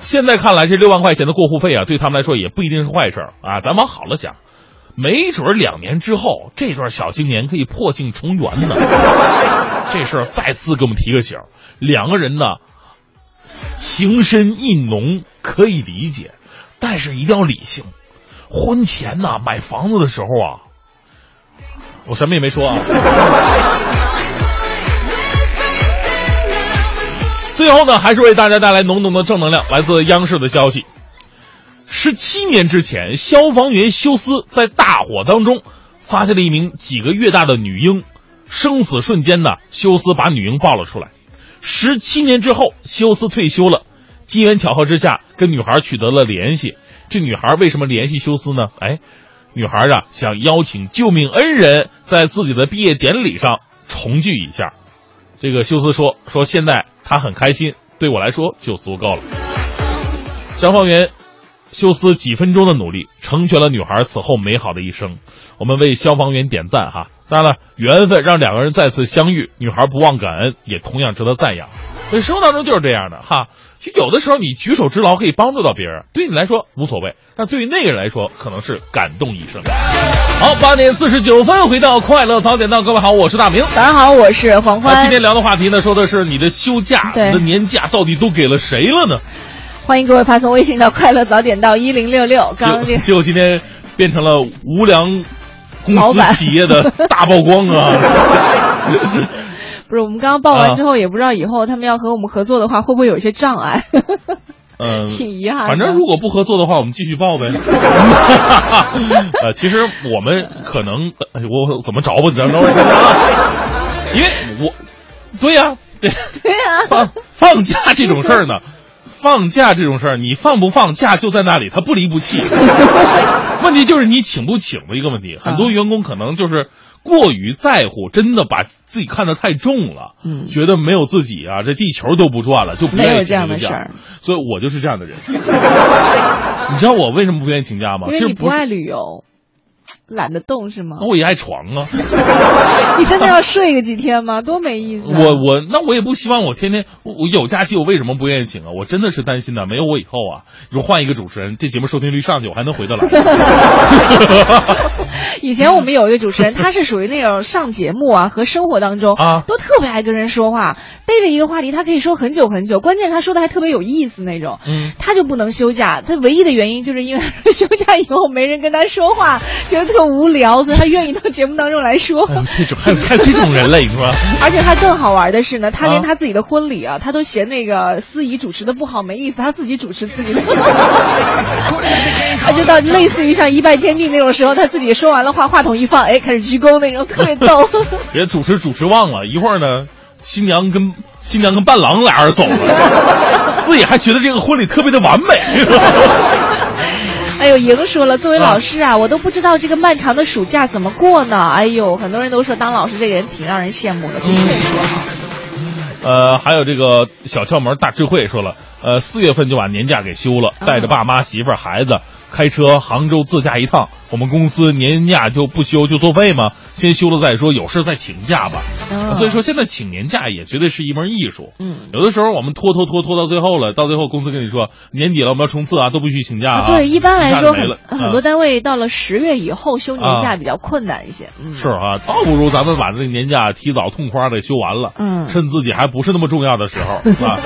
现在看来，这六万块钱的过户费啊，对他们来说也不一定是坏事啊。咱往好了想。没准两年之后，这段小青年可以破镜重圆呢。这事儿再次给我们提个醒：两个人呢，情深意浓可以理解，但是一定要理性。婚前呢，买房子的时候啊，我什么也没说啊。最后呢，还是为大家带来浓浓的正能量。来自央视的消息。十七年之前，消防员休斯在大火当中发现了一名几个月大的女婴，生死瞬间呢，休斯把女婴抱了出来。十七年之后，休斯退休了，机缘巧合之下跟女孩取得了联系。这女孩为什么联系休斯呢？哎，女孩啊想邀请救命恩人在自己的毕业典礼上重聚一下。这个休斯说说现在他很开心，对我来说就足够了。消防员。休斯几分钟的努力，成全了女孩此后美好的一生。我们为消防员点赞哈！当然了，缘分让两个人再次相遇，女孩不忘感恩，也同样值得赞扬。所以生活当中就是这样的哈。其实有的时候你举手之劳可以帮助到别人，对你来说无所谓，但对于那个人来说可能是感动一生。好，八点四十九分，回到快乐早点到，各位好，我是大明，大家好，我是黄欢。今天聊的话题呢，说的是你的休假、你的年假到底都给了谁了呢？欢迎各位发送微信到“快乐早点到一零六六”。刚刚这结果今天变成了无良公司企业的大曝光啊！不是，我们刚刚报啊完之后，也不知道以后他们要和我们合作的话，会不会有一些障碍？嗯，挺遗憾反正如果不合作的话，我们继续报呗。呃，其实我们可能，呃我怎么着吧？你等会儿啊，因为我，对呀、对对呀、放放假这种事儿呢，放假这种事儿，你放不放假就在那里，他不离不弃。问题就是你请不请的一个问题。很多员工可能就是过于在乎，真的把自己看得太重了，嗯觉得没有自己啊，这地球都不转了，就不愿意请个假。所以我就是这样的人。你知道我为什么不愿意请假吗？因其实不爱旅游，懒得动是吗？那我也爱床啊。你真的要睡个几天吗？多没意思、啊！我我那我也不希望我天天我我有假期，我为什么不愿意请啊？我真的是担心呢，没有我以后啊，如果换一个主持人，这节目收听率上去，我还能回得来。以前我们有一个主持人，他是属于那种上节目啊和生活当中啊都特别爱跟人说话，逮着一个话题他可以说很久很久，关键他说的还特别有意思那种。嗯，他就不能休假，他唯一的原因就是因为他说休假以后没人跟他说话，觉得特无聊，所以他愿意到节目当中来说。这种 还有还有这种人类是吧？而且他更好玩的是呢，他连啊他自己的婚礼啊，他都嫌那个司仪主持的不好没意思，他自己主持自己的。他就到类似于像一拜天地那种时候，他自己说完了话，话筒一放，哎，开始鞠躬那种，特别逗。人主持主持忘了，一会儿呢，新娘跟新娘跟伴郎俩人走了，自己还觉得这个婚礼特别的完美。哎呦，莹说了，作为老师啊，我都不知道这个漫长的暑假怎么过呢。哎呦，很多人都说当老师这个人挺让人羡慕的，的确说哈。呃，还有这个小窍门大智慧说了，呃，四月份就把年假给休了，带着爸妈、媳妇儿、孩子开车杭州自驾一趟。我们公司年假就不休就作废吗？先休了再说，有事再请假吧。哦所以说现在请年假也绝对是一门艺术。嗯，有的时候我们拖拖拖拖到最后了，到最后公司跟你说年底了我们要冲刺啊，都不许请假啊。对，一般来说，很很多啊单位到了十月以后休年假啊比较困难一些。嗯，是啊，倒不如咱们把这个年假提早痛快的休完了，嗯趁自己还不是那么重要的时候啊。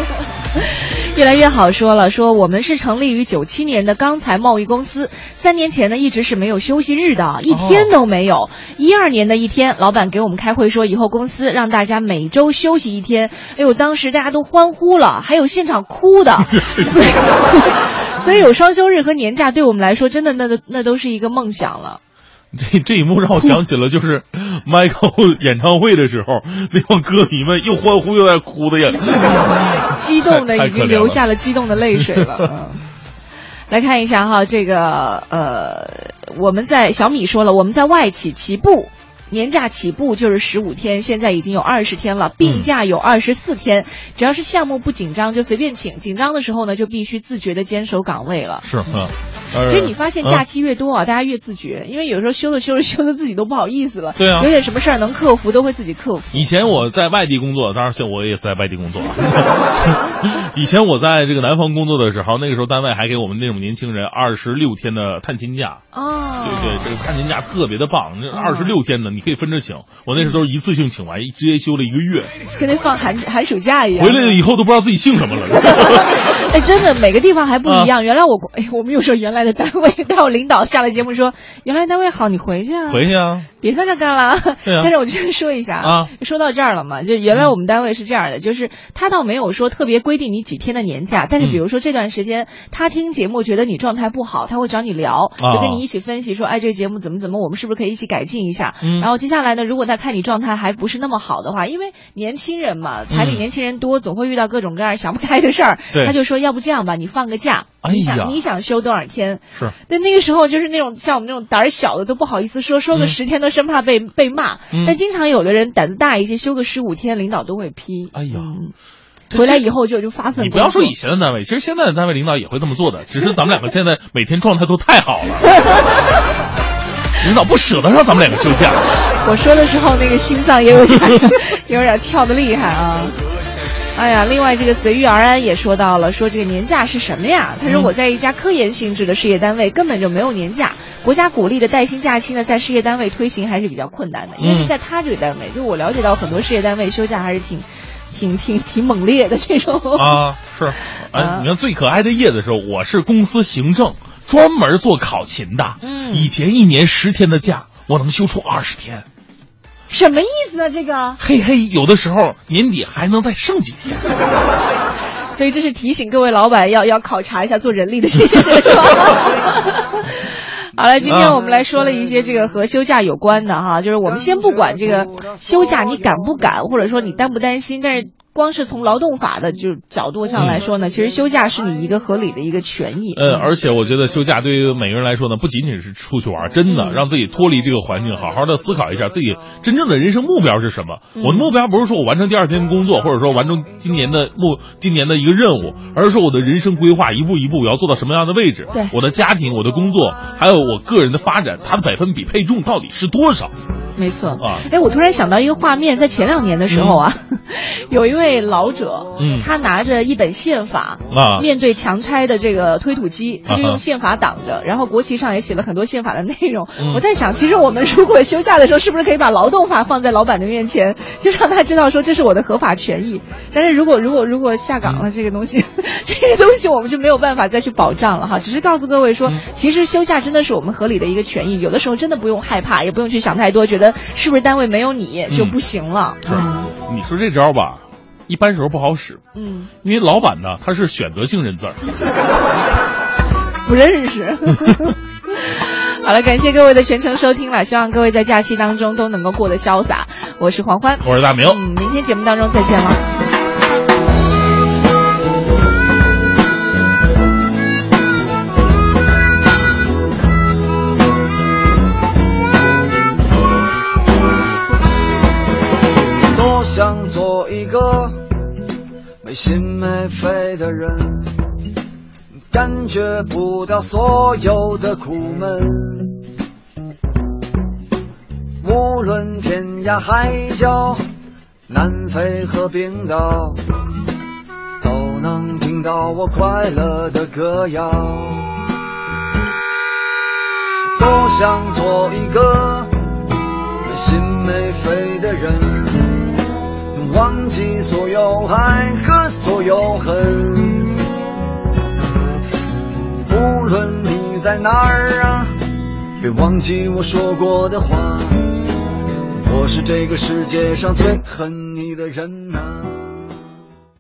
越来越好说了，说我们是成立于九七年的钢材贸易公司，三年前呢一直是没有休息日的，一天都没有。一二、年的一天，老板给我们开会说，以后公司让大家每周休息一天。哎呦，当时大家都欢呼了，还有现场哭的。所以 有双休日和年假对我们来说，真的那都那都是一个梦想了。这这一幕让我想起了，就是 Michael 演唱会的时候，那帮歌迷们又欢呼又在哭的呀，激动的已经流下了激动的泪水了。嗯来看一下哈，这个呃，我们在小米说了，我们在外企起步。年假起步就是十五天，现在已经有二十天了，病假有二十四天。只要是项目不紧张就随便请，紧张的时候呢就必须自觉的坚守岗位了。是嗯。其实你发现假嗯期越多啊，大家越自觉，因为有时候休着休着 休的自己都不好意思了。对啊有点什么事儿能克服都会自己克服。以前我在外地工作，当然现在我也在外地工作啊。以前我在这个南方工作的时候，那个时候单位还给我们那种年轻人二十六天的探亲假。哦，对对，这个探亲假特别的棒，那二十六天的，你可以分着请。我那时候都是一次性请完，直接休了一个月，跟那放寒寒暑假一样。回来了以后都不知道自己姓什么了。哎，真的，每个地方还不一啊样。原来我，哎，我们有时候原来的单位，但我领导下了节目说，原来单位好，你回去啊，回去啊，别在这干了。对啊但是我真说一下啊，说到这儿了嘛，就原来我们单位是这样的，就是他倒没有说特别规定你几天的年假，但是比如说这段时间他听节目觉得你状态不好，他会找你聊，啊就跟你一起分析说，哎，这个节目怎么怎么，我们是不是可以一起改进一下？嗯然后接下来呢，如果他看你状态还不是那么好的话，因为年轻人嘛，台里嗯年轻人多，总会遇到各种各样想不开的事儿，对。他就说，要不这样吧，你放个假，哎你想你想休多少天？是。对，那个时候就是那种像我们那种胆儿小的都不好意思说，说个嗯。十天都生怕被、被骂。嗯。但经常有的人胆子大一些，休个十五天，领导都会批。哎呀，回来以后就就发奋你不要说以前的单位，其实现在的单位领导也会这么做的，只是咱们两个现在每天状态都太好了，领导不舍得让咱们两个休假。我说的时候，那个心脏也有点有点跳的厉害啊。哎呀，另外这个随遇而安也说到了，说这个年假是什么呀？他说嗯我在一家科研性质的事业单位，根本就没有年假。国家鼓励的带薪假期呢，在事业单位推行还是比较困难的，因为是嗯在他这个单位，就我了解到很多事业单位休假还是挺。挺挺挺猛烈的这种啊，是，哎，你看最可爱的叶子时候，我是公司行政，专门做考勤的。嗯以前一年十天的假，我能休出二十天。什么意思呢？这个，嘿嘿，有的时候年底还能再剩几天。所以这是提醒各位老板要要考察一下做人力的这些人，是吧？好了，今天我们来说了一些这个和休假有关的哈，就是我们先不管这个休假你敢不敢，或者说你担不担心，但是光是从劳动法的就角度上来说呢，其实休假是你一个合理的一个权益。嗯，而且我觉得休假对于每个人来说呢，不仅仅是出去玩，真的让自己脱离这个环境，好好的思考一下自己真正的人生目标是什么。嗯我的目标不是说我完成第二天的工作，或者说完成今年的目今年的一个任务，而是说我的人生规划一步一步我要做到什么样的位置。对我的家庭、我的工作，还有我个人的发展，它的百分比配重到底是多少？没错啊哎，我突然想到一个画面，在前两年的时候啊，有一位老者，嗯。他拿着一本宪法，啊。面对强拆的这个推土机，他就用宪法挡着，然后国旗上也写了很多宪法的内容。嗯。我在想，其实我们如果休假的时候，是不是可以把劳动法放在老板的面前，就让他知道说这是我的合法权益？但是如果如果如果下岗了，这个东西，这些东西我们就没有办法再去保障了哈。只是告诉各位说，其实休假真的是我们合理的一个权益，有的时候真的不用害怕，也不用去想太多，觉得是不是单位没有你就不行了。是，你说这招吧，一般时候不好使，嗯，因为老板呢他是选择性认字儿。不认识。好了，感谢各位的全程收听了，希望各位在假期当中都能够过得潇洒。我是黄欢，我是大明，嗯，明天节目当中再见了。没心没肺的人，感觉不到所有的苦闷。无论天涯海角，南非和冰岛，都能听到我快乐的歌谣。多想做一个没心没肺的人。忘记所有爱和所有恨。无论你在哪儿啊，别忘记我说过的话。我是这个世界上最恨你的人呐、